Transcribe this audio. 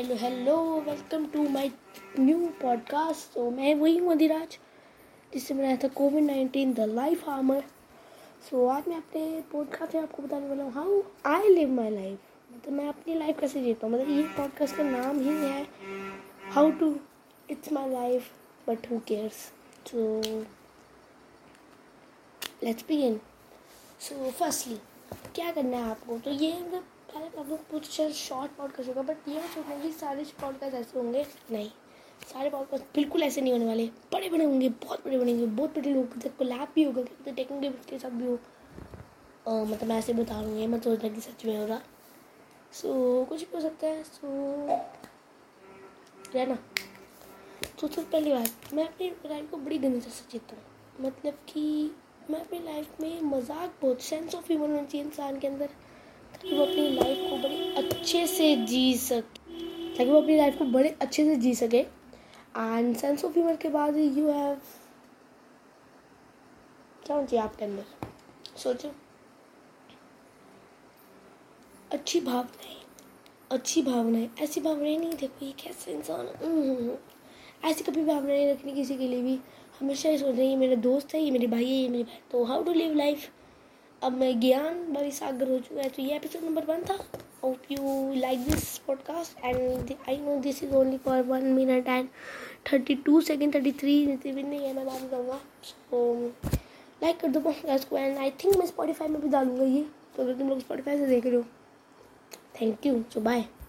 Hello hello welcome to my new podcast तो मैं वही हूँ अधिराज, जिससे बनाया था Covid nineteen the life armour so आज मैं अपने पॉडकास्ट में आपको बताने वाला हूँ how I live my life मतलब मैं अपनी लाइफ कैसे जीता हूँ? मतलब ये पॉडकास्ट का नाम ही है how to it's my life but who cares so let's begin so firstly क्या करना है आपको? तो ये मतलब पहले तो लोग कुछ शॉर्ट पॉडकास्ट होगा बट ये सोचना कि सारे पॉडकास्ट ऐसे होंगे। नहीं सारे पॉडकास्ट बिल्कुल ऐसे नहीं होने वाले। बड़े बड़े होंगे बहुत बड़े बनेंगे बहुत बड़े लोग तक कोलैब भी होगा तो टेक्निकल के साथ भी हो। मतलब मैं ऐसे बता रहा हूँ ये मत सोचना कि सच में होगा सो so, कुछ भी हो सकता है सो है ना तो सबसे पहली बात मैं अपनी लाइफ को बड़ी गंदी से जीता हूँ। मतलब कि मैं अपनी लाइफ में मज़ाक बहुत सेंस ऑफ़ ह्यूमर होना चाहिए इंसान के अंदर। ताकि वो अपनी लाइफ को बड़े अच्छे से जी सके। ताकि वो अपनी लाइफ को बड़े अच्छे से जी सके। एंड सेंस ऑफ़ ह्यूमर के बाद यू हैव क्या होना चाहिए आपके अंदर सोचो। अच्छी भावनाएँ अच्छी भावनाएँ, ऐसी भावनाएँ नहीं देखो ये कैसे इंसान ऐसी कभी भावनाएँ रखनी किसी के लिए भी। हमेशा ये सोच रहे ये मेरा दोस्त है, ये मेरे भाई है, ये मेरी भाई तो हाउ टू लिव लाइफ अब मैं ज्ञान भाई सागर हो चुका है तो ये एपिसोड नंबर वन था। Hope you like this podcast and I know this is only for one minute and thirty two second thirty three भी नहीं है, मैं बात करूँगा सो लाइक कर दो पॉडकास्ट को एंड आई थिंक मैं स्पॉटीफाई में भी डालूँगा ये तो अगर तुम लोग स्पॉटीफाई से देख रहे हो। Thank you so bye